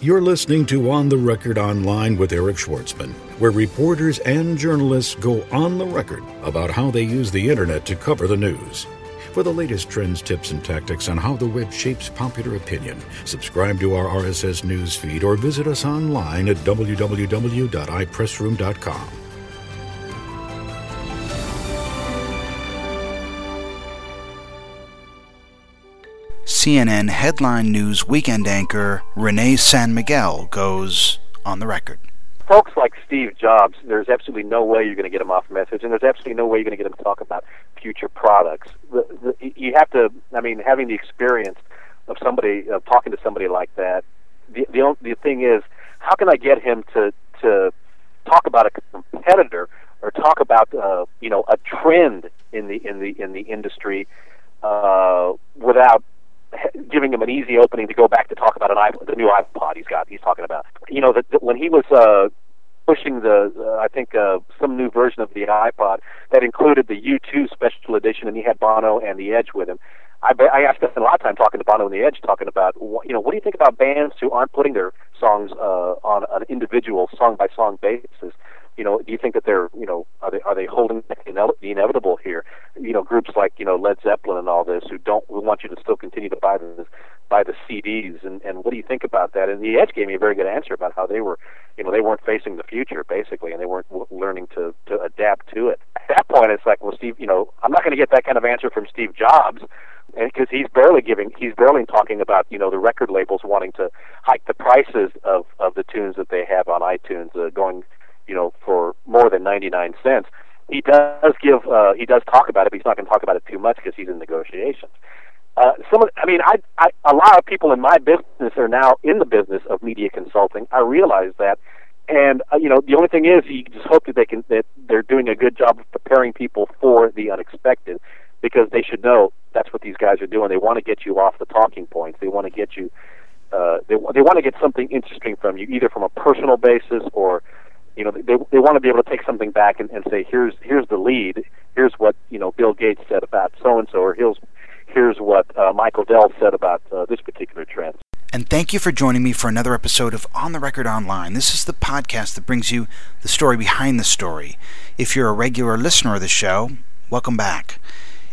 You're listening to On the Record Online with Eric Schwartzman, where reporters and journalists go on the record about how they use the internet to cover the news. For the latest trends, tips, and tactics on how the web shapes popular opinion, subscribe to our RSS news feed or visit us online at www.ipressroom.com. CNN headline news weekend anchor Renay San Miguel goes on the record. Folks like Steve Jobs, there's absolutely no way you're going to get him off message, and there's absolutely no way you're going to get him to talk about future products. The, the, you have to, I mean, having the experience of somebody, of talking to somebody like that, the, the, the thing is, how can I get him to, to talk about a competitor or talk about, uh, you know, a trend in the, in the, in the industry uh, without giving him an easy opening to go back to talk about an iPod, the new iPod he's got. He's talking about, you know, that when he was uh, pushing the, uh, I think, uh, some new version of the iPod that included the U2 special edition, and he had Bono and the Edge with him. I, I spent a lot of time talking to Bono and the Edge, talking about, you know, what do you think about bands who aren't putting their songs uh, on an individual song by song basis? you know, do you think that they're, you know, are they are they holding the inevitable here? You know, groups like you know Led Zeppelin and all this who don't who want you to still continue to buy the buy the CDs, and and what do you think about that? And the Edge gave me a very good answer about how they were, you know, they weren't facing the future basically, and they weren't w- learning to to adapt to it. At that point, it's like, well, Steve, you know, I'm not going to get that kind of answer from Steve Jobs because he's barely giving he's barely talking about you know the record labels wanting to hike the prices of of the tunes that they have on iTunes uh, going you know, for more than 99 cents. He does give, uh, he does talk about it, but he's not going to talk about it too much because he's in negotiations. Uh, some of, I mean, I, I, a lot of people in my business are now in the business of media consulting. I realize that, and uh, you know, the only thing is, you just hope that they can, that they're doing a good job of preparing people for the unexpected, because they should know that's what these guys are doing. They want to get you off the talking points. They want to get you, uh, they they want to get something interesting from you, either from a personal basis or you know they they want to be able to take something back and, and say here's here's the lead here's what you know Bill Gates said about so and so or here's here's what uh, Michael Dell said about uh, this particular trend. And thank you for joining me for another episode of On the Record Online. This is the podcast that brings you the story behind the story. If you're a regular listener of the show, welcome back.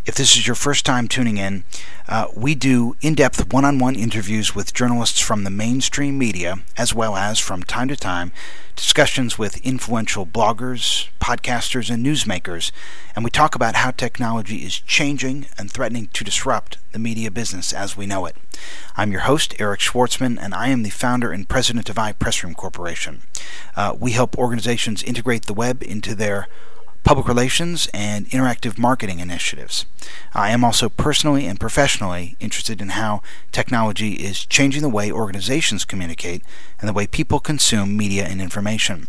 If this is your first time tuning in, uh, we do in depth one on one interviews with journalists from the mainstream media, as well as, from time to time, discussions with influential bloggers, podcasters, and newsmakers. And we talk about how technology is changing and threatening to disrupt the media business as we know it. I'm your host, Eric Schwartzman, and I am the founder and president of iPressroom Corporation. Uh, we help organizations integrate the web into their public relations, and interactive marketing initiatives. I am also personally and professionally interested in how technology is changing the way organizations communicate and the way people consume media and information.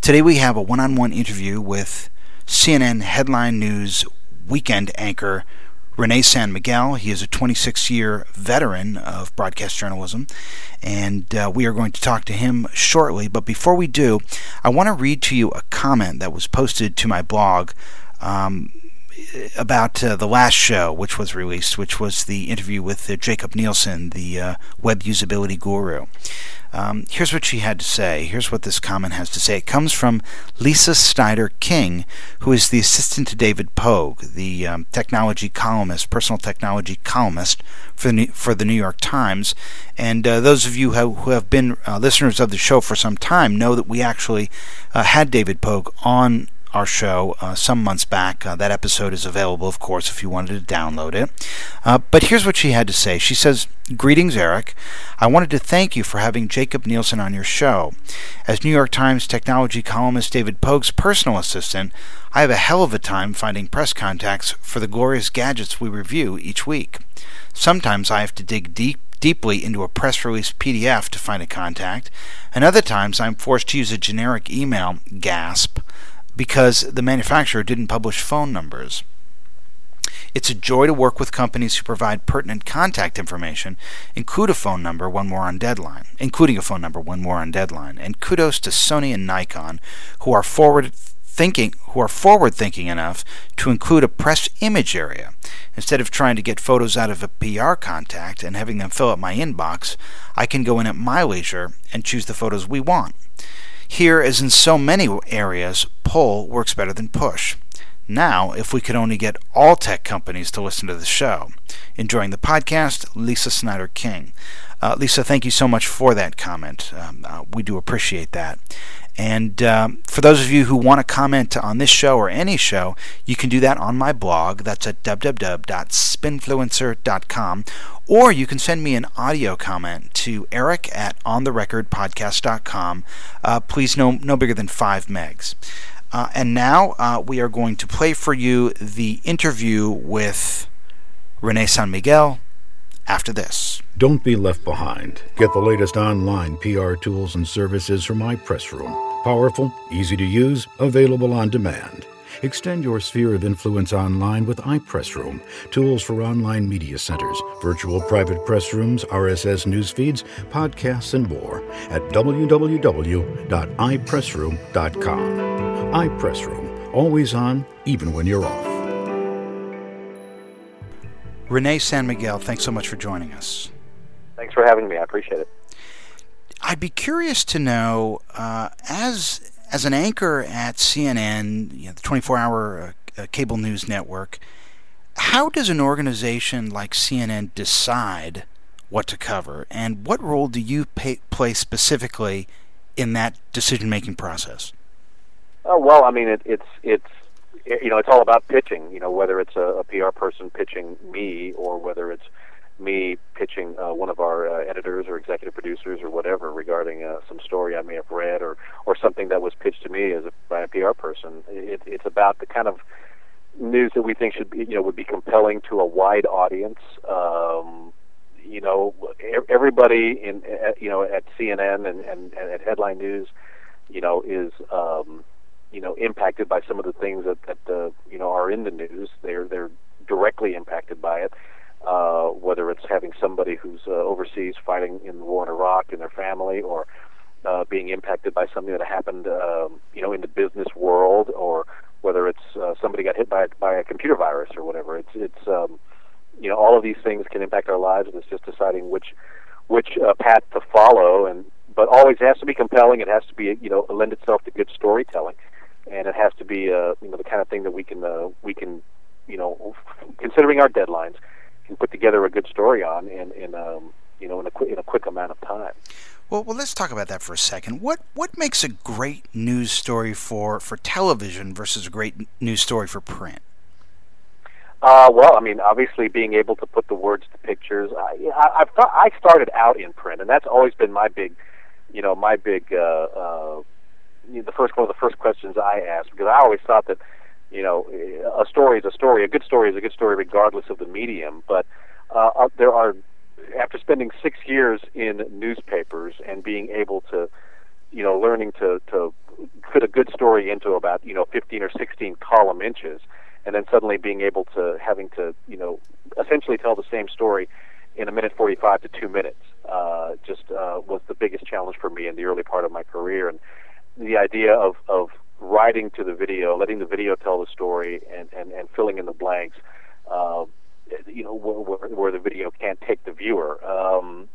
Today we have a one on one interview with CNN Headline News weekend anchor Renay San Miguel. He is a 26 year veteran of broadcast journalism, and uh, we are going to talk to him shortly. But before we do, I want to read to you a comment that was posted to my blog. Um, about uh, the last show, which was released, which was the interview with uh, Jakob Nielsen, the uh, web usability guru. Um, here's what she had to say. Here's what this comment has to say. It comes from Lisa Snyder King, who is the assistant to David Pogue, the um, technology columnist, personal technology columnist for the New, for the New York Times. And uh, those of you who, who have been uh, listeners of the show for some time know that we actually uh, had David Pogue on our show uh, some months back. Uh, that episode is available, of course, if you wanted to download it. Uh, but here's what she had to say. She says, Greetings, Eric. I wanted to thank you for having Jakob Nielsen on your show. As New York Times technology columnist David Pogue's personal assistant, I have a hell of a time finding press contacts for the glorious gadgets we review each week. Sometimes I have to dig deep deeply into a press release PDF to find a contact, and other times I'm forced to use a generic email, GASP, because the manufacturer didn't publish phone numbers. It's a joy to work with companies who provide pertinent contact information, include a phone number when we're on deadline, including a phone number when we're on deadline. And kudos to Sony and Nikon, who are forward thinking who are forward thinking enough to include a press image area. Instead of trying to get photos out of a PR contact and having them fill up my inbox, I can go in at my leisure and choose the photos we want. Here, as in so many areas, pull works better than push. Now, if we could only get all tech companies to listen to the show. Enjoying the podcast, Lisa Snyder King. Uh, Lisa, thank you so much for that comment. Um, uh, we do appreciate that. And um, for those of you who want to comment on this show or any show, you can do that on my blog. That's at www.spinfluencer.com. Or you can send me an audio comment to eric at ontherecordpodcast.com. Uh, please, no, no bigger than 5 megs. Uh, and now uh, we are going to play for you the interview with Renay San Miguel after this. Don't be left behind. Get the latest online PR tools and services from iPressroom. Powerful, easy to use, available on demand. Extend your sphere of influence online with iPressroom, tools for online media centers, virtual private press rooms, RSS news feeds, podcasts, and more at www.ipressroom.com. iPressroom, always on, even when you're off. Renay San Miguel, thanks so much for joining us. Thanks for having me. I appreciate it. I'd be curious to know, uh, as as an anchor at CNN, you know, the 24-hour uh, uh, cable news network, how does an organization like CNN decide what to cover, and what role do you pay, play specifically in that decision-making process? Oh well, I mean, it, it's it's you know, it's all about pitching. You know, whether it's a, a PR person pitching me or whether it's me pitching uh, one of our uh, editors or executive producers or whatever regarding uh, some story I may have read or or something that was pitched to me as a, by a PR person. It, it's about the kind of news that we think should be you know would be compelling to a wide audience. Um, you know, everybody in you know at CNN and, and, and at Headline News, you know, is um, you know impacted by some of the things that that uh, you know are in the news. They're they're directly impacted by it. Uh, whether it's having somebody who's uh, overseas fighting in the war in Iraq and their family, or uh, being impacted by something that happened, um, you know, in the business world, or whether it's uh, somebody got hit by by a computer virus or whatever. It's it's um, you know all of these things can impact our lives, and it's just deciding which which uh, path to follow. And but always has to be compelling. It has to be you know lend itself to good storytelling and it has to be uh, you know the kind of thing that we can uh, we can you know considering our deadlines can put together a good story on in in um, you know in a quick in a quick amount of time. Well, well, let's talk about that for a second. What what makes a great news story for for television versus a great news story for print? Uh, well, I mean, obviously, being able to put the words to pictures. I, I, I've I started out in print, and that's always been my big, you know, my big uh, uh, the first one of the first questions I asked because I always thought that you know a story is a story. A good story is a good story regardless of the medium. But uh, uh, there are after spending six years in newspapers and being able to you know learning to to fit a good story into about you know 15 or 16 column inches and then suddenly being able to having to you know essentially tell the same story in a minute 45 to two minutes uh, just uh, was the biggest challenge for me in the early part of my career and the idea of of writing to the video, letting the video tell the story, and and, and filling in the blanks. Uh, you know where, where the video can't take the viewer. Um,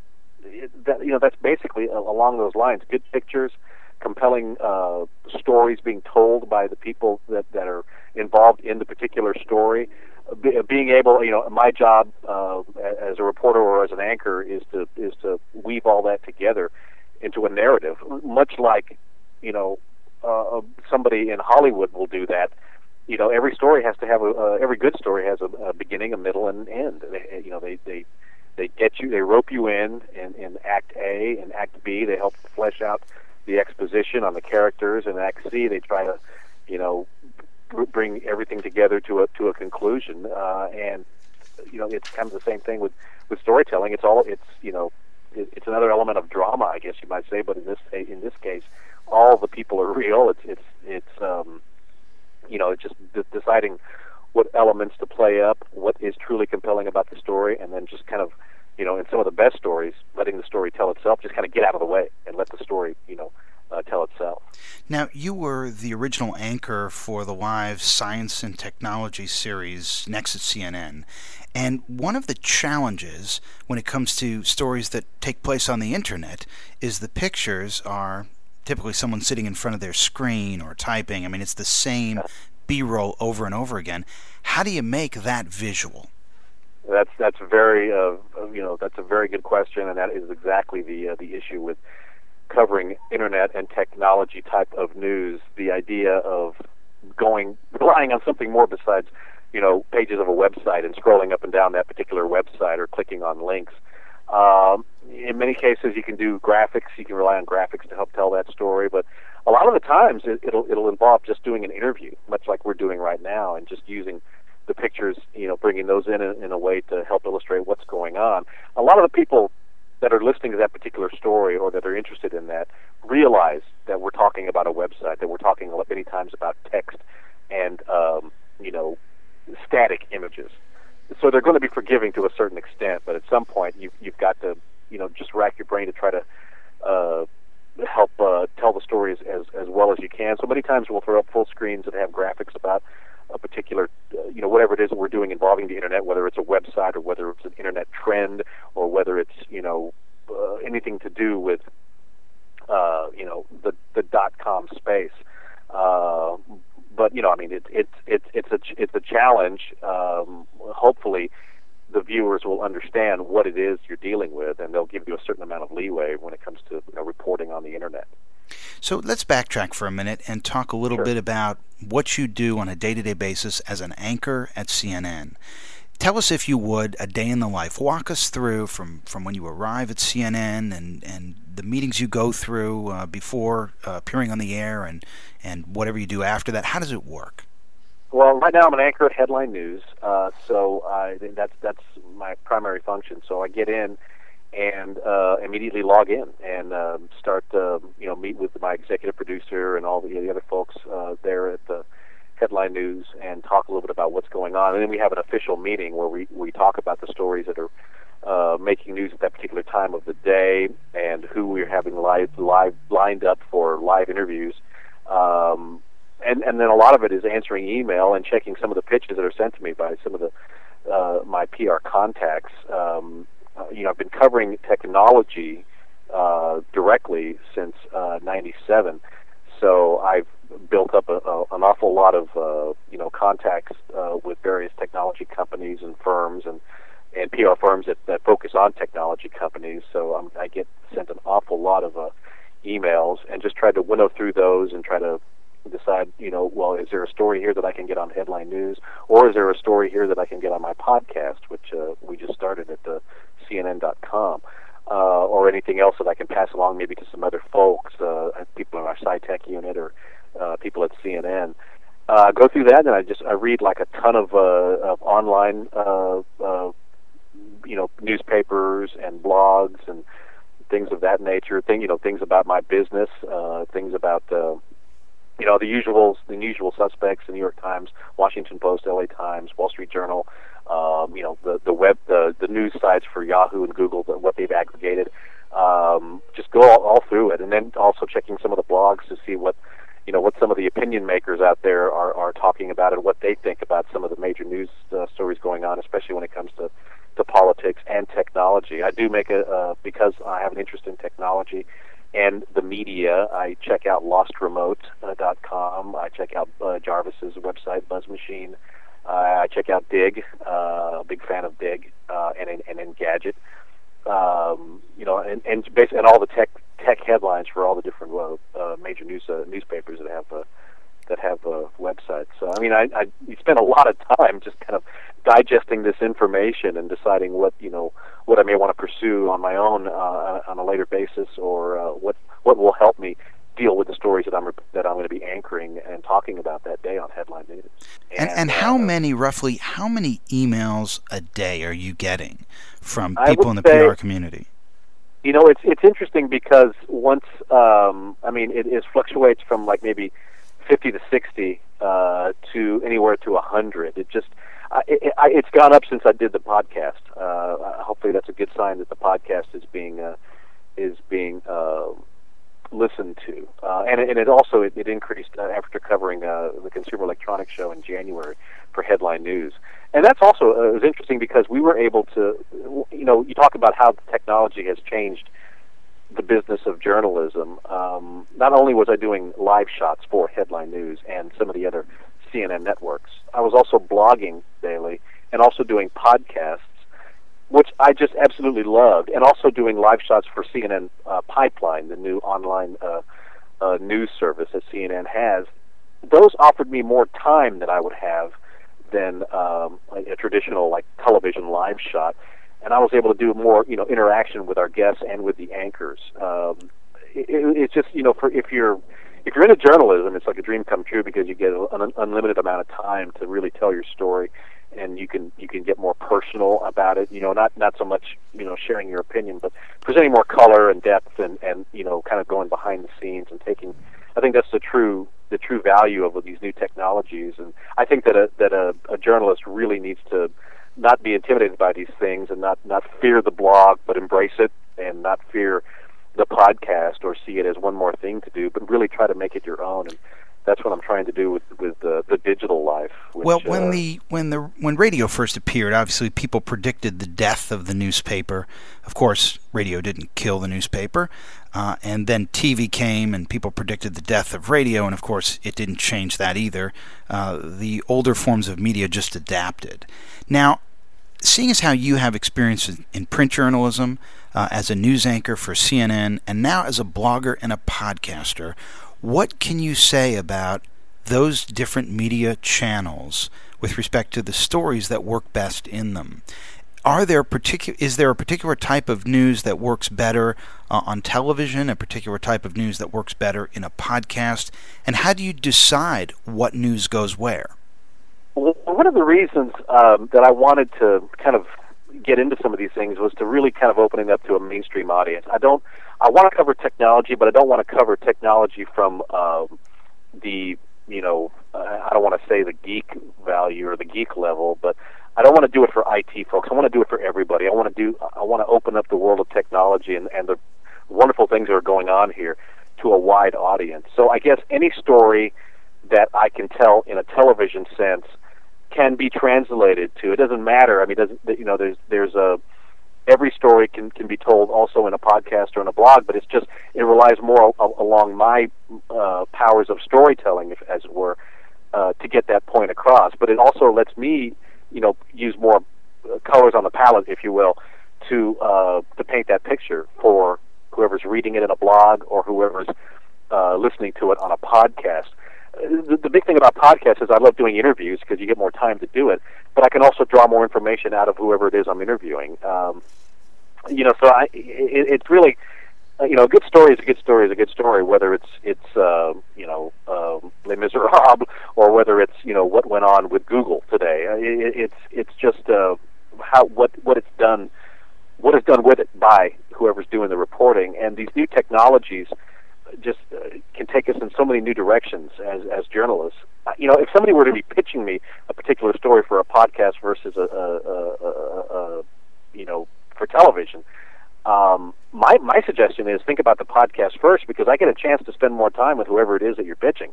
that you know that's basically along those lines. Good pictures, compelling uh, stories being told by the people that that are involved in the particular story. Be, being able, you know, my job uh, as a reporter or as an anchor is to is to weave all that together into a narrative, much like you know, uh, somebody in Hollywood will do that. You know, every story has to have a uh, every good story has a, a beginning, a middle, and an end. They, you know, they they they get you, they rope you in, in in Act A and Act B. They help flesh out the exposition on the characters. In Act C, they try to, you know, bring everything together to a to a conclusion. Uh, and you know, it's kind of the same thing with with storytelling. It's all it's you know, it, it's another element of drama, I guess you might say. But in this in this case, all the people are real. It's it's it's um, you know just d- deciding what elements to play up, what is truly compelling about the story, and then just kind of you know in some of the best stories, letting the story tell itself. Just kind of get out of the way and let the story you know uh, tell itself. Now you were the original anchor for the live science and technology series next at CNN. And one of the challenges when it comes to stories that take place on the internet is the pictures are typically someone sitting in front of their screen or typing. I mean, it's the same B roll over and over again. How do you make that visual? That's that's very uh, you know that's a very good question, and that is exactly the uh, the issue with covering internet and technology type of news. The idea of going relying on something more besides you know pages of a website and scrolling up and down that particular website or clicking on links. Um, in many cases, you can do graphics. You can rely on graphics to help tell that story, but a lot of the times it, it'll it'll involve just doing an interview, much like we're doing right now, and just using the pictures, you know, bringing those in in a way to help illustrate what's going on. A lot of the people that are listening to that particular story or that are interested in that realize that we're talking about a website, that we're talking many times about text and um, you know static images. So they're going to be forgiving to a certain extent, but at some point you've you've got to you know just rack your brain to try to uh, help uh, tell the stories as as well as you can. So many times we'll throw up full screens that have graphics about a particular, uh, you know, whatever it is that we're doing involving the internet, whether it's a website or whether it's an internet trend or whether it's, you know, uh, anything to do with, uh, you know, the the dot com space. Uh, but you know, I mean, it's it's it's it's a it's a challenge. Um, hopefully, the viewers will understand what it is you're dealing with, and they'll give you a certain amount of leeway when it comes to you know, reporting on the internet. So let's backtrack for a minute and talk a little sure. bit about what you do on a day to day basis as an anchor at CNN. Tell us, if you would, a day in the life. Walk us through from, from when you arrive at CNN and, and the meetings you go through uh, before uh, appearing on the air and, and whatever you do after that. How does it work? Well, right now I'm an anchor at Headline News, uh, so I, that's that's my primary function. So I get in and uh, immediately log in and um, start uh, you know meet with my executive producer and all the, the other folks uh, there at the headline news and talk a little bit about what's going on and then we have an official meeting where we, we talk about the stories that are uh, making news at that particular time of the day and who we're having live live lined up for live interviews. Um, and and then a lot of it is answering email and checking some of the pitches that are sent to me by some of the uh, my PR contacts. Um, uh, you know, I've been covering technology uh, directly since '97, uh, so I've built up a, a, an awful lot of uh, you know contacts with various technology companies and firms and and PR firms that, that focus on technology companies. So um, I get sent an awful lot of uh, emails and just try to winnow through those and try to decide, you know, well, is there a story here that I can get on headline news, or is there a story here that I can get on my podcast, which uh, we just started at the CNN.com, uh, or anything else that I can pass along, maybe to some other folks, uh, people in our SciTech unit or uh, people at CNN. Uh, go through that, and I just I read like a ton of, uh, of online, uh, uh, you know, newspapers and blogs and things of that nature. Thing you know, things about my business, uh, things about. Uh, you know the usual the usual suspects: the New York Times, Washington Post, L.A. Times, Wall Street Journal. Um, you know the the web the the news sites for Yahoo and Google, the, what they've aggregated. Um, just go all, all through it, and then also checking some of the blogs to see what you know what some of the opinion makers out there are are talking about and what they think about some of the major news uh, stories going on, especially when it comes to to politics and technology. I do make a uh, because I have an interest in technology and the media. I check out lostremote.com. I check out uh, Jarvis's website, Buzz Machine. Uh, I check out Digg. Uh, big fan of Digg uh, and and Engadget. Um, you know, and and basically and all the tech tech headlines for all the different uh, uh, major news uh, newspapers that have uh, that have uh, websites. So I mean, I, I spend a lot of time just kind of digesting this information and deciding what you know what I may want to pursue on my own uh, on a later basis, or uh, what what will help me deal with the stories that I'm that I'm going to be anchoring and talking about that day on Headline News. And, and, and how uh, many roughly how many emails a day are you getting from people in the say, PR community? You know, it's it's interesting because once um, I mean it, it fluctuates from like maybe 50 to 60 uh, to anywhere to a 100. It just uh, it, I, it's gone up since I did the podcast. Uh, hopefully, that's a good sign that the podcast is being uh, is being uh, listened to, uh, and and it also it, it increased uh, after covering uh, the Consumer Electronics Show in January for headline news, and that's also uh, was interesting because we were able to, you know, you talk about how technology has changed the business of journalism. Um, not only was I doing live shots for headline news and some of the other CNN networks, I was also blogging daily and also doing podcasts which I just absolutely loved, and also doing live shots for CNN uh, Pipeline, the new online uh, uh, news service that CNN has. Those offered me more time than I would have than um, a, a traditional like television live shot, and I was able to do more, you know, interaction with our guests and with the anchors. Um, it, it's just, you know, for if you're if you're into journalism, it's like a dream come true because you get an unlimited amount of time to really tell your story and you can you can get more personal about it. You know, not not so much you know sharing your opinion, but presenting more color and depth, and and you know, kind of going behind the scenes and taking. I think that's the true the true value of these new technologies, and I think that a that a, a journalist really needs to not be intimidated by these things and not not fear the blog, but embrace it and not fear the podcast or see it as one more thing to do, but really try to make it your own and that's what I'm trying to do with with the, the digital life. Which, well, when uh, the when the when radio first appeared, obviously people predicted the death of the newspaper. Of course, radio didn't kill the newspaper, uh, and then TV came, and people predicted the death of radio, and of course, it didn't change that either. Uh, the older forms of media just adapted. Now, seeing as how you have experience in print journalism, uh, as a news anchor for CNN, and now as a blogger and a podcaster. What can you say about those different media channels with respect to the stories that work best in them? Are there particular is there a particular type of news that works better uh, on television, a particular type of news that works better in a podcast, and how do you decide what news goes where? One of the reasons um, that I wanted to kind of get into some of these things was to really kind of opening up to a mainstream audience. I don't I want to cover technology, but I don't want to cover technology from um, the you know I don't want to say the geek value or the geek level, but I don't want to do it for IT folks. I want to do it for everybody. I want to do I want to open up the world of technology and, and the wonderful things that are going on here to a wide audience. So I guess any story that I can tell in a television sense can be translated to. It doesn't matter. I mean, doesn't you know? There's there's a every story can can be told also in a podcast or in a blog, but it's just it relies more along my uh, powers of storytelling, if, as it were, uh, to get that point across. But it also lets me, you know, use more uh, colors on the palette, if you will, to uh, to paint that picture for whoever's reading it in a blog or whoever's uh, listening to it on a podcast. The, the big thing about podcasts is I love doing interviews because you get more time to do it, but I can also draw more information out of whoever it is I'm interviewing. Um, you know, so I, it, it's really, uh, you know, a good story is a good story is a good story, whether it's it's uh, you know uh, Les Miserables or whether it's you know what went on with Google today. Uh, it, it's it's just uh, how what what it's done, what it's done with it by whoever's doing the reporting, and these new technologies just uh, can take us in so many new directions as as journalists. Uh, you know, if somebody were to be pitching me a particular story for a podcast versus a, a, a, a, you know for television. Um, my my suggestion is think about the podcast first because I get a chance to spend more time with whoever it is that you're pitching,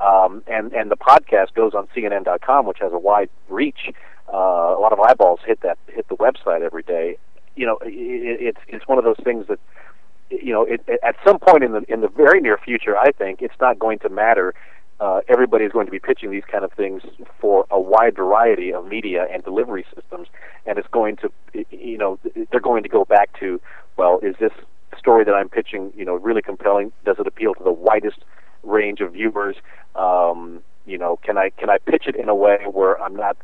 um, and and the podcast goes on CNN.com, which has a wide reach. Uh, a lot of eyeballs hit that hit the website every day. You know, it, it's it's one of those things that you know it, at some point in the in the very near future, I think it's not going to matter uh, everybody is going to be pitching these kind of things for a wide variety of media and delivery systems, and it's going to, you know, they're going to go back to, well, is this story that I'm pitching, you know, really compelling? Does it appeal to the widest range of viewers? Um, you know, can I can I pitch it in a way where I'm not,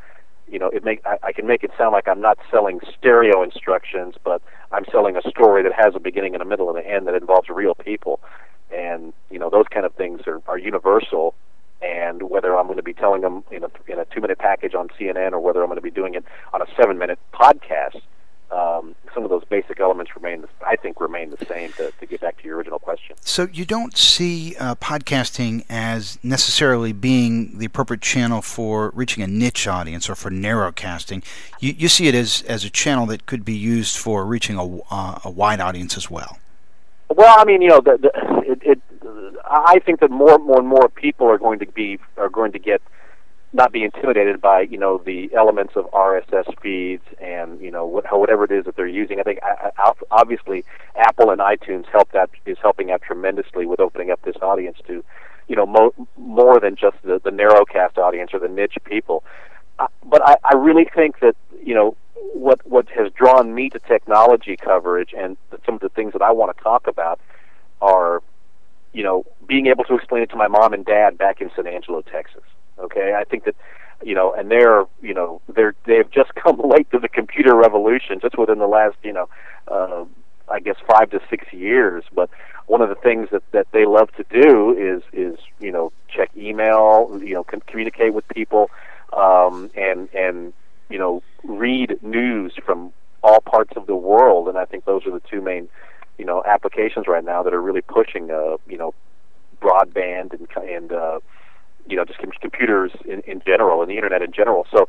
you know, it make I, I can make it sound like I'm not selling stereo instructions, but I'm selling a story that has a beginning and a middle and an end that involves real people. And you know those kind of things are, are universal. And whether I'm going to be telling them in a, in a two minute package on CNN or whether I'm going to be doing it on a seven minute podcast, um, some of those basic elements remain, I think, remain the same. To, to get back to your original question, so you don't see uh, podcasting as necessarily being the appropriate channel for reaching a niche audience or for narrowcasting. You, you see it as as a channel that could be used for reaching a, uh, a wide audience as well. Well, I mean, you know, the, the, it, it, I think that more, more and more people are going to be are going to get not be intimidated by you know the elements of RSS feeds and you know what, whatever it is that they're using. I think obviously Apple and iTunes help that is helping out tremendously with opening up this audience to you know mo- more than just the, the narrowcast audience or the niche people. Uh, but I, I really think that you know what what has drawn me to technology coverage and some of the things that I want to talk about are you know being able to explain it to my mom and dad back in San Angelo, Texas Okay, I think that you know, and they're you know they're they've just come late to the computer revolution, just within the last you know, uh, I guess five to six years. But one of the things that that they love to do is is you know check email, you know, com- communicate with people, um, and and you know read news from all parts of the world. And I think those are the two main you know applications right now that are really pushing uh, you know broadband and and uh, you know just computers in, in general and the internet in general. So,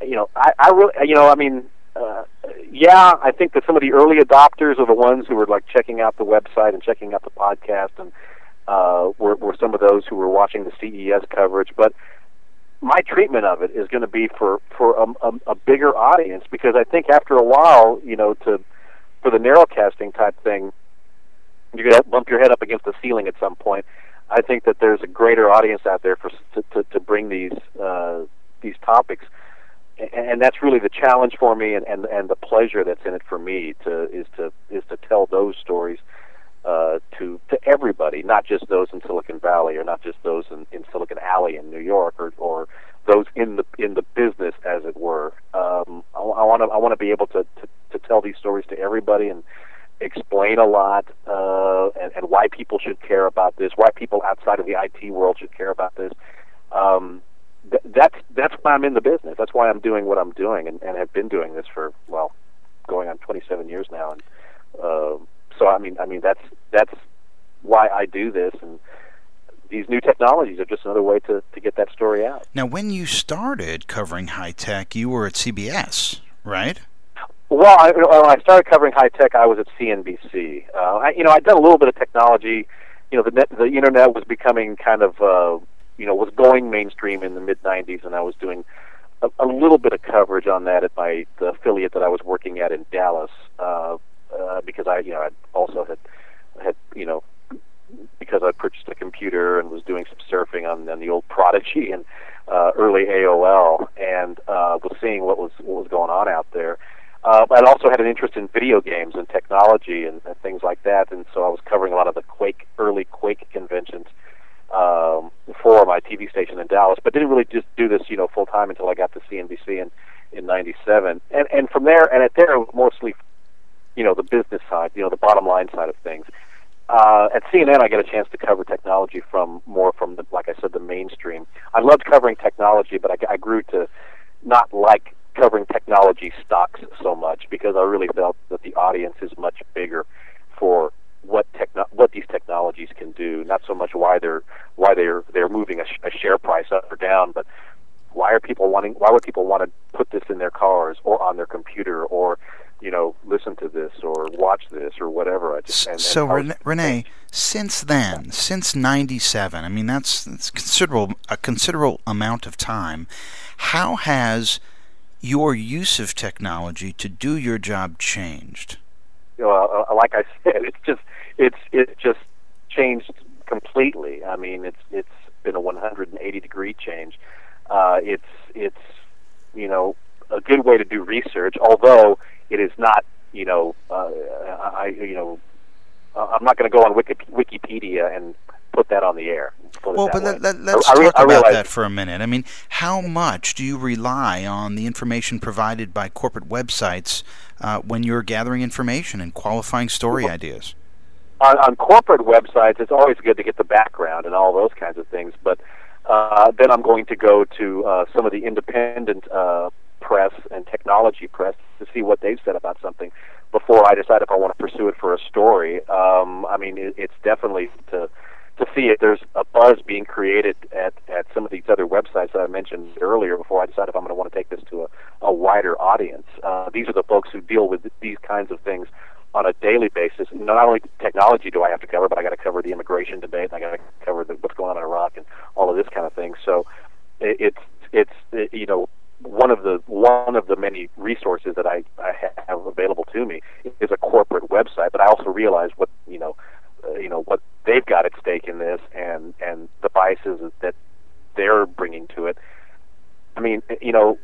you know, I, I really, you know, I mean, uh, yeah, I think that some of the early adopters are the ones who were like checking out the website and checking out the podcast, and uh, were, were some of those who were watching the CES coverage. But my treatment of it is going to be for for a, a, a bigger audience because I think after a while, you know, to for the narrowcasting type thing, you're going to bump your head up against the ceiling at some point I think that there's a greater audience out there for to to, to bring these uh, these topics, and, that's really the challenge for me, and, and and the pleasure that's in it for me to is to is to tell those stories uh, to to everybody, not just those in Silicon Valley or not just those in, in Silicon Alley in New York or or those in the in the business, as it were. Um, I want to I want to be able to, to to tell these stories to everybody and explain a lot uh, and, and why people should care about this, why people outside of the IT world should care about this. Um, th- that's that's why I'm in the business. That's why I'm doing what I'm doing, and, and have been doing this for well, going on 27 years now. And uh, so, I mean, I mean that's that's why I do this, and these new technologies are just another way to to get that story out. Now, when you started covering high tech, you were at CBS, right? Well, I, when I started covering high tech, I was at CNBC. Uh, I, you know, I'd done a little bit of technology. You know, the net, the internet was becoming kind of, uh, you know, was going mainstream in the mid '90s, and I was doing a, a little bit of coverage on that at my the affiliate that I was working at in Dallas, uh, uh, because I, you know, I also had had, you know, because I purchased a computer and was doing some surfing on, on the old Prodigy and uh, early AOL, and uh, was seeing what was what was going on out there uh, I'd also had an interest in video games and technology and, and things like that, and so I was covering a lot of the Quake, early Quake conventions um, for my TV station in Dallas, but didn't really just do this, you know, full time until I got to CNBC in in '97, and and from there, and at there, mostly, you know, the business side, you know, the bottom line side of things. Uh, at CNN, I get a chance to cover technology from more from the, like I said, the mainstream. I loved covering technology, but I, I grew to not like covering technology stocks so much because I really felt that the audience is much bigger for what techno- what these technologies can do. Not so much why they're why they're they're moving a, sh- a share price up or down, but why are people wanting? Why would people want to put this in their cars or on their computer or you know listen to this or watch this or whatever? I just and, so and Renay, since then, since '97, I mean that's, that's considerable a considerable amount of time. How has your use of technology to do your job changed? Well, uh, like I said, it's just it's it's just changed completely. I mean, it's it's been a 180 degree change. Uh, it's it's you know a good way to do research, although it is not you know uh, I you know I'm not going to go on Wiki, Wikipedia and put that on the air. Well, but let, let, talk I, I about that for a minute. I mean, how much do you rely on the information provided by corporate websites uh, when you're gathering information and qualifying story well, ideas? On, on, corporate websites, it's always good to get the background and all those kinds of things. But uh, then I'm going to go to uh, some of the independent uh, press and technology press to see what they've said about something before I decide if I want to pursue it for a story. Um, I mean, it, it's definitely to to see if there's a buzz being created at, at some of these other websites that I mentioned earlier before I decide if I'm going to want to take this to a, a wider audience. Uh, these are the folks who deal with these kinds of things on a daily basis. Not only technology do I have to cover, but I got to cover the immigration debate, and I got to cover the, what's going on in Iraq and all of this kind of thing. So it, it's it's it, you know one of the one of the many resources that I, I have available to me is a corporate website. But I also realize what you know uh, you know what they've got at stake in this, and and the biases that they're bringing to it. I mean, you know,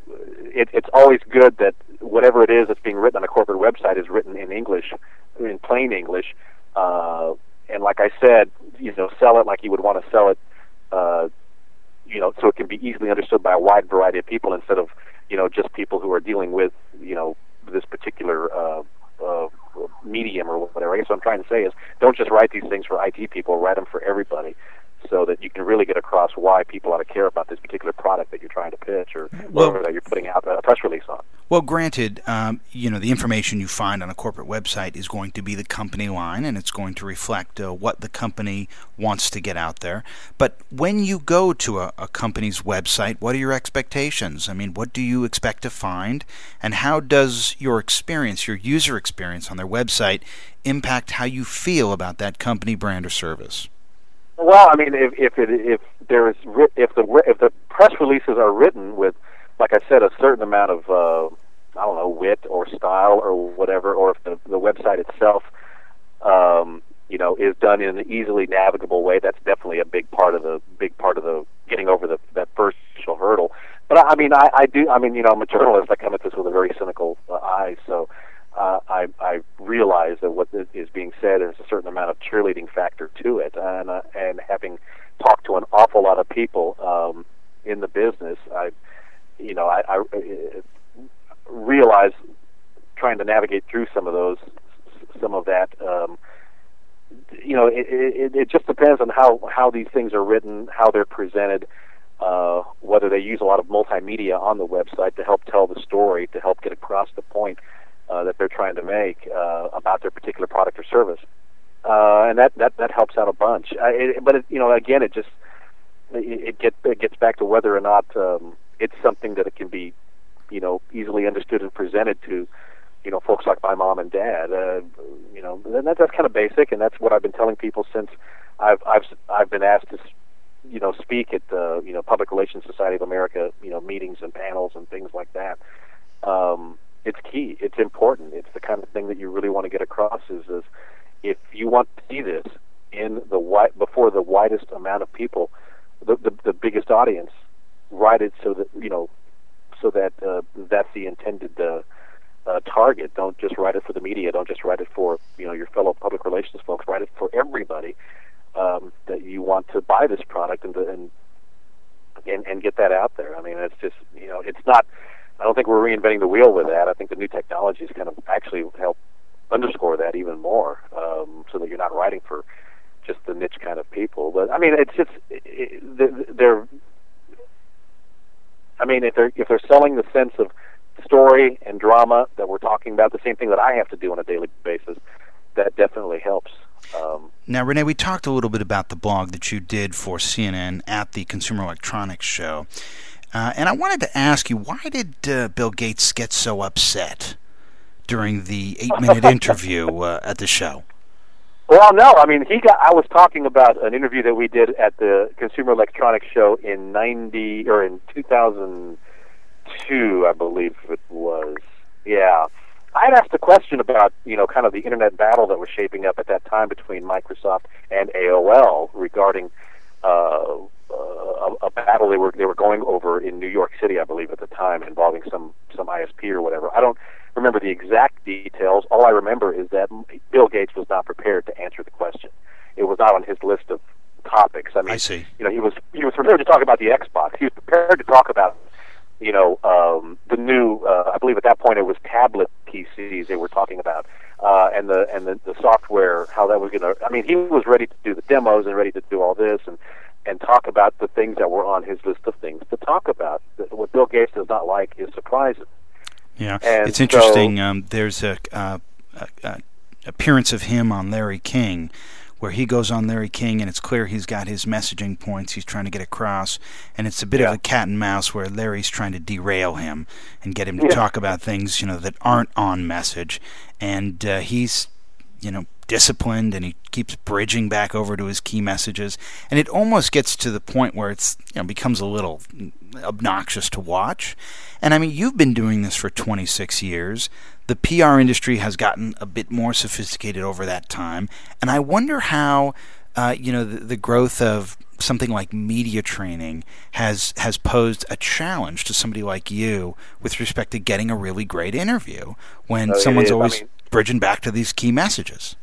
it, it's always good that whatever it is that's being written on a corporate website is written in English, in plain English. Uh, and like I said, you know, sell it like you would want to sell it, uh, you know, so it can be easily understood by a wide variety of people instead of, you know, just people who are dealing with, you know, this particular uh, uh, medium or whatever. I guess what I'm trying to say is, don't just write these things for IT people. Write them for everybody so that you can really get across why people ought to care about this particular product that you're trying to pitch or well, whatever that you're putting out a press release on. Well, granted, um, you know the information you find on a corporate website is going to be the company line, and it's going to reflect uh, what the company wants to get out there. But when you go to a, a company's website, what are your expectations? I mean, what do you expect to find, and how does your experience, your user experience on their website, impact how you feel about that company, brand, or service? Well, I mean, if if it, if there is if the if the press releases are written with, like I said, a certain amount of uh, I don't know wit or style or whatever, or if the the website itself, um, you know, is done in an easily navigable way, that's definitely a big part of the big part of the getting over the that first initial hurdle. But I mean, I, I do. I mean, you know, I'm a journalist. I come at this with a very cynical uh, eye, so uh, I, I realize that what is being said is a certain amount of cheerleading factor to it, and uh, and having talked to an awful lot of people um, in the business, I, you know, I, I realize trying to navigate through some of those, some of that. Um, you know, it, it, it just depends on how how these things are written, how they're presented. Uh, whether they use a lot of multimedia on the website to help tell the story, to help get across the point uh, trying to make uh, about their particular product or service, uh, and that, that that helps out a bunch. Uh, it, but it, you know, again, it just it, it gets it gets back to whether or not um, it's something that it can be, you know, easily understood and presented to, you know, folks like my mom and dad. Uh, you know, and that, that's kind of basic, and that's what I've been telling people since I've I've I've been asked to you know speak at the you know Public Relations Society of America you know meetings and panels and things like that. Um, it's key. It's important. It's the kind of thing that you really want to get across. Is, is if you want to see this in the wi- before the widest amount of people, the, the the biggest audience, write it so that you know, so that uh, that's the intended uh, uh, target. Don't just write it for the media. Don't just write it for you know your fellow public relations folks. Write it for everybody um, that you want to buy this product and, and and and get that out there. I mean, it's just you know, it's not I don't think we're reinventing the wheel with that. I think the new technologies kind of actually help underscore that even more, um, so that you're not writing for just the niche kind of people. But I mean, it's just it, they're. I mean, if they're if they're selling the sense of story and drama that we're talking about, the same thing that I have to do on a daily basis, that definitely helps. Um, now, Renay, we talked a little bit about the blog that you did for CNN at the Consumer Electronics Show. Uh, and I wanted to ask you, why did uh, Bill Gates get so upset during the eight-minute interview uh, at the show? Well, no, I mean he got. I was talking about an interview that we did at the Consumer Electronics Show in ninety or in two thousand two, I believe it was. Yeah, I had asked a question about you know kind of the internet battle that was shaping up at that time between Microsoft and AOL regarding uh, uh, a, a battle they were they were going over in New York City, I believe, at the time, involving some some ISP or whatever. I don't remember the exact details. All I remember is that Bill Gates was not prepared to answer the question. It was not on his list of topics. I mean, I see. You know, he was he was prepared to talk about the Xbox. He was prepared to talk about you know um, the new. Uh, I believe at that point it was tablet PCs they were talking about, uh, and the and the, the software how that was going to. I mean, he was ready to do the demos and ready to do all this and and talk about the things that were on his list of things to talk about. What Bill Gates does not like is surprises. Yeah, and it's interesting. So, um, there's a, uh, a, a, appearance of him on Larry King, where he goes on Larry King, and it's clear he's got his messaging points he's trying to get across, and it's a bit yeah. of a cat and mouse where Larry's trying to derail him and get him to yeah. talk about things you know that aren't on message, and uh, he's you know, disciplined and he keeps bridging back over to his key messages. And it almost gets to the point where it's, you know, becomes a little obnoxious to watch. And I mean, you've been doing this for 26 years. The PR industry has gotten a bit more sophisticated over that time. And I wonder how, uh, you know, the, the growth of something like media training has has posed a challenge to somebody like you with respect to getting a really great interview when Oh, someone's is. I always mean- bridging back to these key messages.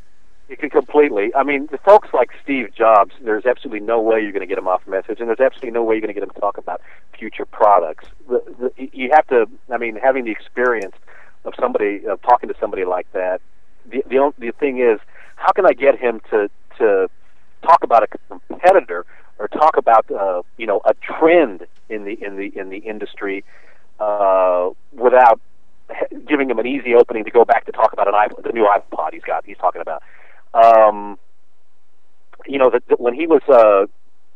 You can completely. I mean, the folks like Steve Jobs, there's absolutely no way you're going to get him off message, and there's absolutely no way you're going to get them to talk about future products. The, the, you have to. I mean, having the experience of somebody of talking to somebody like that. The the only, the thing is, how can I get him to to talk about a competitor or talk about uh, you know a trend in the in the in the industry uh, without giving him an easy opening to go back to talk about an iPod, the new iPod he's got. He's talking about. Um, you know that, when he was uh,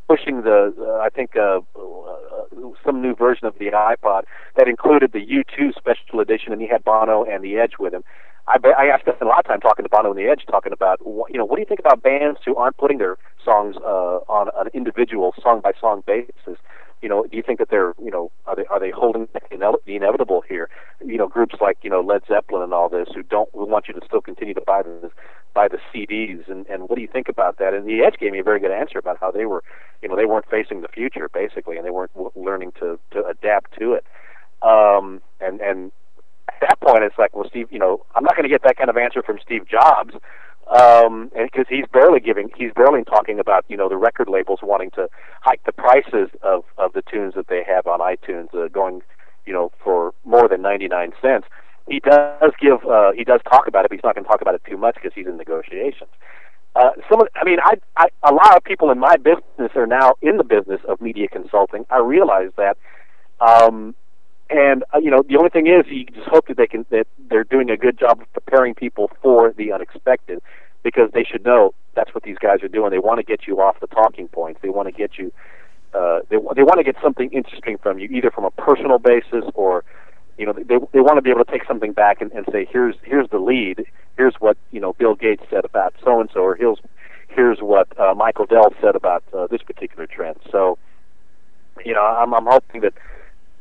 pushing the, uh, I think uh, uh, some new version of the iPod that included the U2 special edition, and he had Bono and the Edge with him. I, I asked him a lot of time talking to Bono and the Edge, talking about you know what do you think about bands who aren't putting their songs uh, on an individual song by song basis? You know, do you think that they're you know are they are they holding the inevitable here? You know, groups like you know Led Zeppelin and all this who don't who want you to still continue to buy the buy the CDs and and what do you think about that? And the Edge gave me a very good answer about how they were you know they weren't facing the future basically and they weren't learning to to adapt to it. Um, and and at that point, it's like, well, Steve, you know, I'm not going to get that kind of answer from Steve Jobs, um, and because he's barely giving, he's barely talking about, you know, the record labels wanting to hike the prices of of the tunes that they have on iTunes, uh, going, you know, for more than 99 cents. He does give, uh, he does talk about it, but he's not going to talk about it too much because he's in negotiations. Uh, some of, I mean, I, I, a lot of people in my business are now in the business of media consulting. I realize that, um, and uh, you know, the only thing is, you just hope that they can that they're doing a good job of preparing people for the unexpected, because they should know that's what these guys are doing. They want to get you off the talking points. They want to get you. Uh, they they want to get something interesting from you, either from a personal basis or, you know, they they want to be able to take something back and, and say, here's here's the lead. Here's what you know Bill Gates said about so and so, or here's here's what uh, Michael Dell said about uh, this particular trend. So, you know, I'm I'm hoping that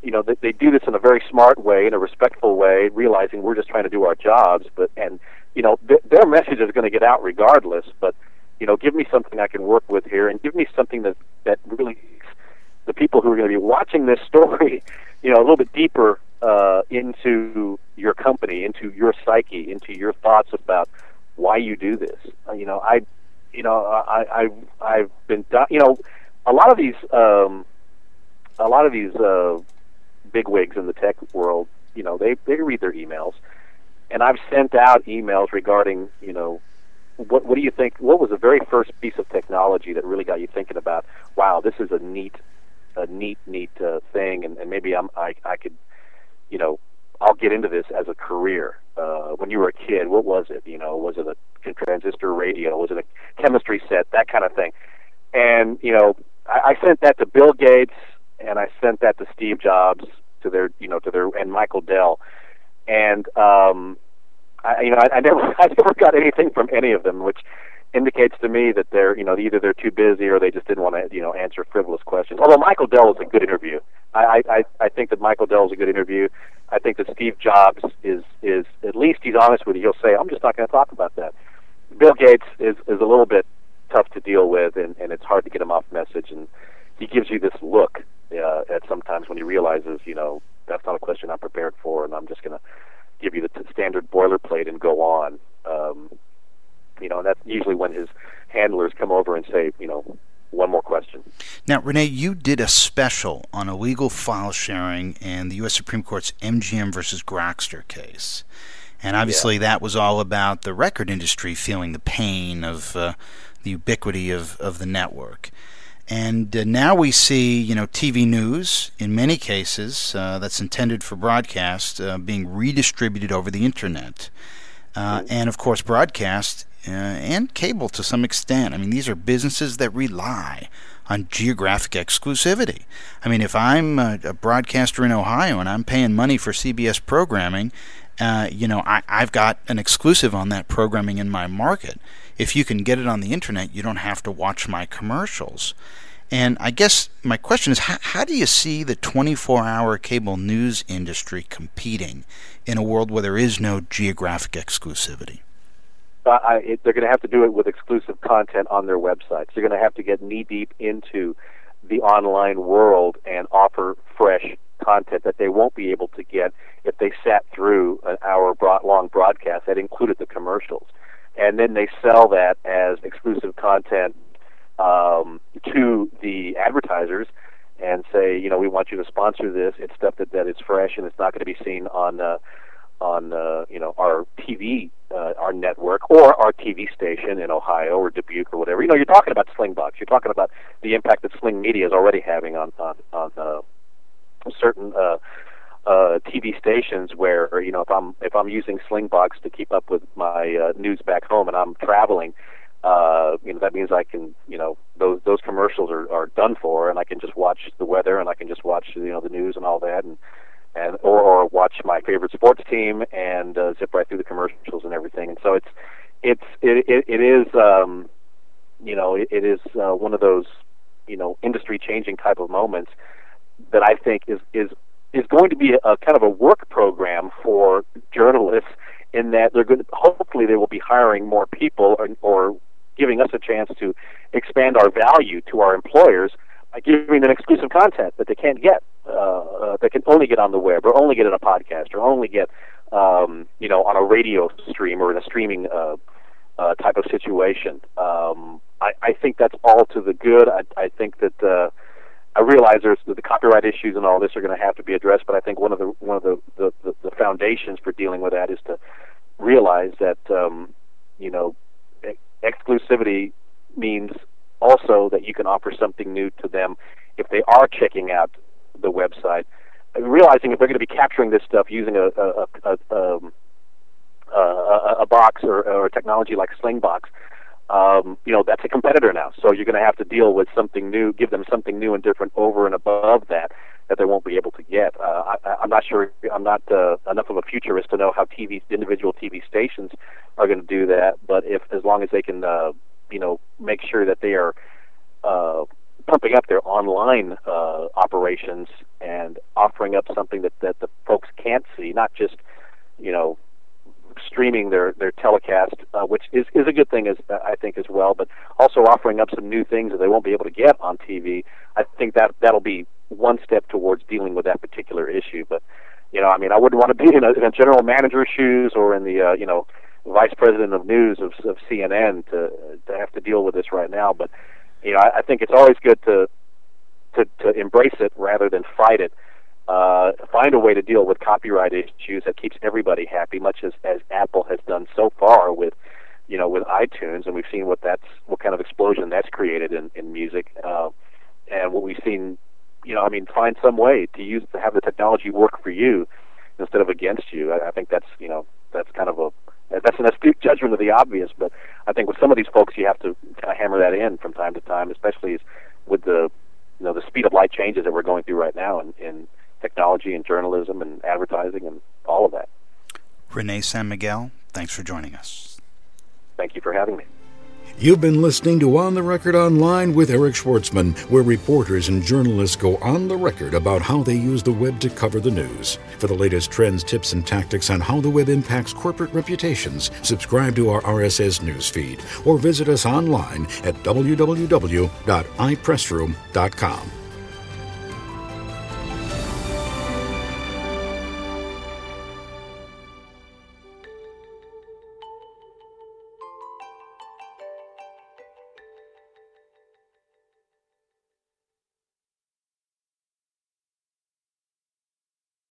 you know they, they do this in a very smart way, in a respectful way, realizing we're just trying to do our jobs. But and you know th- their message is going to get out regardless. But you know, give me something I can work with here, and give me something that that really the people who are going to be watching this story, you know, a little bit deeper uh, into your company, into your psyche, into your thoughts about why you do this. Uh, you know, I, you know, I, I, I've been, you know, a lot of these, um, a lot of these uh, bigwigs in the tech world, you know, they they read their emails, and I've sent out emails regarding, you know, what what do you think? What was the very first piece of technology that really got you thinking about? Wow, this is a neat, a neat, neat uh, thing, and, and maybe I'm I I could, you know, I'll get into this as a career. Uh, when you were a kid, what was it? You know, was it a transistor radio? Was it a chemistry set? That kind of thing. And you know, I, I sent that to Bill Gates, and I sent that to Steve Jobs, to their, you know, to their, and Michael Dell, and um, I, you know, I, I never, I never got anything from any of them, which indicates to me that they're, you know, either they're too busy or they just didn't want to, you know, answer frivolous questions. Although Michael Dell is a good interview, I, I, I think that Michael Dell is a good interview. I think that Steve Jobs is, is at least he's honest with you. He'll say, I'm just not going to talk about that. Bill Gates is, is a little bit tough to deal with, and, and it's hard to get him off message. And he gives you this look uh, at sometimes when he realizes, you know, that's not a question I'm prepared for, and I'm just going to give you the t- standard boilerplate and go on. Um, you know, and that's usually when his handlers come over and say, you know, one more question. Now, Renay, you did a special on illegal file sharing and the U.S. Supreme Court's MGM versus Grokster case. And obviously, yeah. that was all about the record industry feeling the pain of uh, the ubiquity of, of the network. And uh, now we see, you know, TV news in many cases uh, that's intended for broadcast uh, being redistributed over the internet, uh, and of course, broadcast uh, and cable to some extent. I mean, these are businesses that rely on geographic exclusivity. I mean, if I'm a, a broadcaster in Ohio and I'm paying money for CBS programming, Uh, you know, I, I've got an exclusive on that programming in my market. If you can get it on the internet, you don't have to watch my commercials. And I guess my question is how, how do you see the 24 hour cable news industry competing in a world where there is no geographic exclusivity? Uh, I, it, they're going to have to do it with exclusive content on their websites. They're going to have to get knee deep into the online world and offer fresh content that they won't be able to get if they sat through an hour broad, long broadcast that included the commercials. And then they sell that as exclusive content um, to the advertisers and say, you know, we want you to sponsor this. It's stuff that, that is fresh and it's not going to be seen on uh, on uh, you know our TV, uh, our network, or our TV station in Ohio or Dubuque or whatever. You know, you're talking about Slingbox. You're talking about the impact that Sling Media is already having on on, on uh, certain uh, uh, TV stations. Where you know, if I'm if I'm using Slingbox to keep up with my uh, news back home and I'm traveling, uh, you know that means I can, you know, those those commercials are, are done for, and I can just watch the weather, and I can just watch, you know, the news and all that, and and or, or watch my favorite sports team and uh, zip right through the commercials and everything. And so it's it's it it, it is um, you know it, it is uh, one of those you know industry changing type of moments that I think is is is going to be a, kind of a work program for journalists in that they're going to, hopefully they will be hiring more people or, or giving us a chance to expand our value to our employers by giving them exclusive content that they can't get, uh, uh, that can only get on the web or only get in a podcast or only get, um, you know, on a radio stream or in a streaming uh, uh, type of situation. Um, I, I think that's all to the good. I, I think that uh, I realize there's the copyright issues and all this are going to have to be addressed, but I think one of the one of the, the, the, the foundations for dealing with that is to realize that um, you know exclusivity means also that you can offer something new to them if they are checking out the website. Realizing if they're going to be capturing this stuff using a a, a, a, um, a, a box or, or a technology like Slingbox, um, you know that's a competitor now. So you're going to have to deal with something new, give them something new and different over and above that that they won't be able to get. Uh, I, I'm not sure. I'm not uh, enough of a futurist to know how TV individual TV stations are going to do that. But if as long as they can, uh, you know, make sure that they are uh, pumping up their online uh, operations and offering up something that that the folks can't see, not just you know streaming their their telecast, uh, which is is a good thing as I think as well, but also offering up some new things that they won't be able to get on TV. I think that that'll be one step towards dealing with that particular issue. But you know, I mean, I wouldn't want to be in a, in a general manager's shoes or in the uh, you know vice president of news of, of CNN to to have to deal with this right now. But you know, I, I think it's always good to to to embrace it rather than fight it. Uh, find a way to deal with copyright issues that keeps everybody happy, much as as Apple has done so far with you know with iTunes, and we've seen what that's what kind of explosion that's created in in music, uh, and what we've seen you know, I mean, find some way to use to have the technology work for you instead of against you. I, I think that's you know that's kind of a that's an astute judgment of the obvious, but I think with some of these folks, you have to kind of hammer that in from time to time, especially with the you know the speed of light changes that we're going through right now in, in technology and journalism and advertising and all of that. Renay San Miguel, thanks for joining us. Thank you for having me. You've been listening to On the Record Online with Eric Schwartzman, where reporters and journalists go on the record about how they use the web to cover the news. For the latest trends, tips, and tactics on how the web impacts corporate reputations, subscribe to our RSS news feed or visit us online at www.ipressroom.com.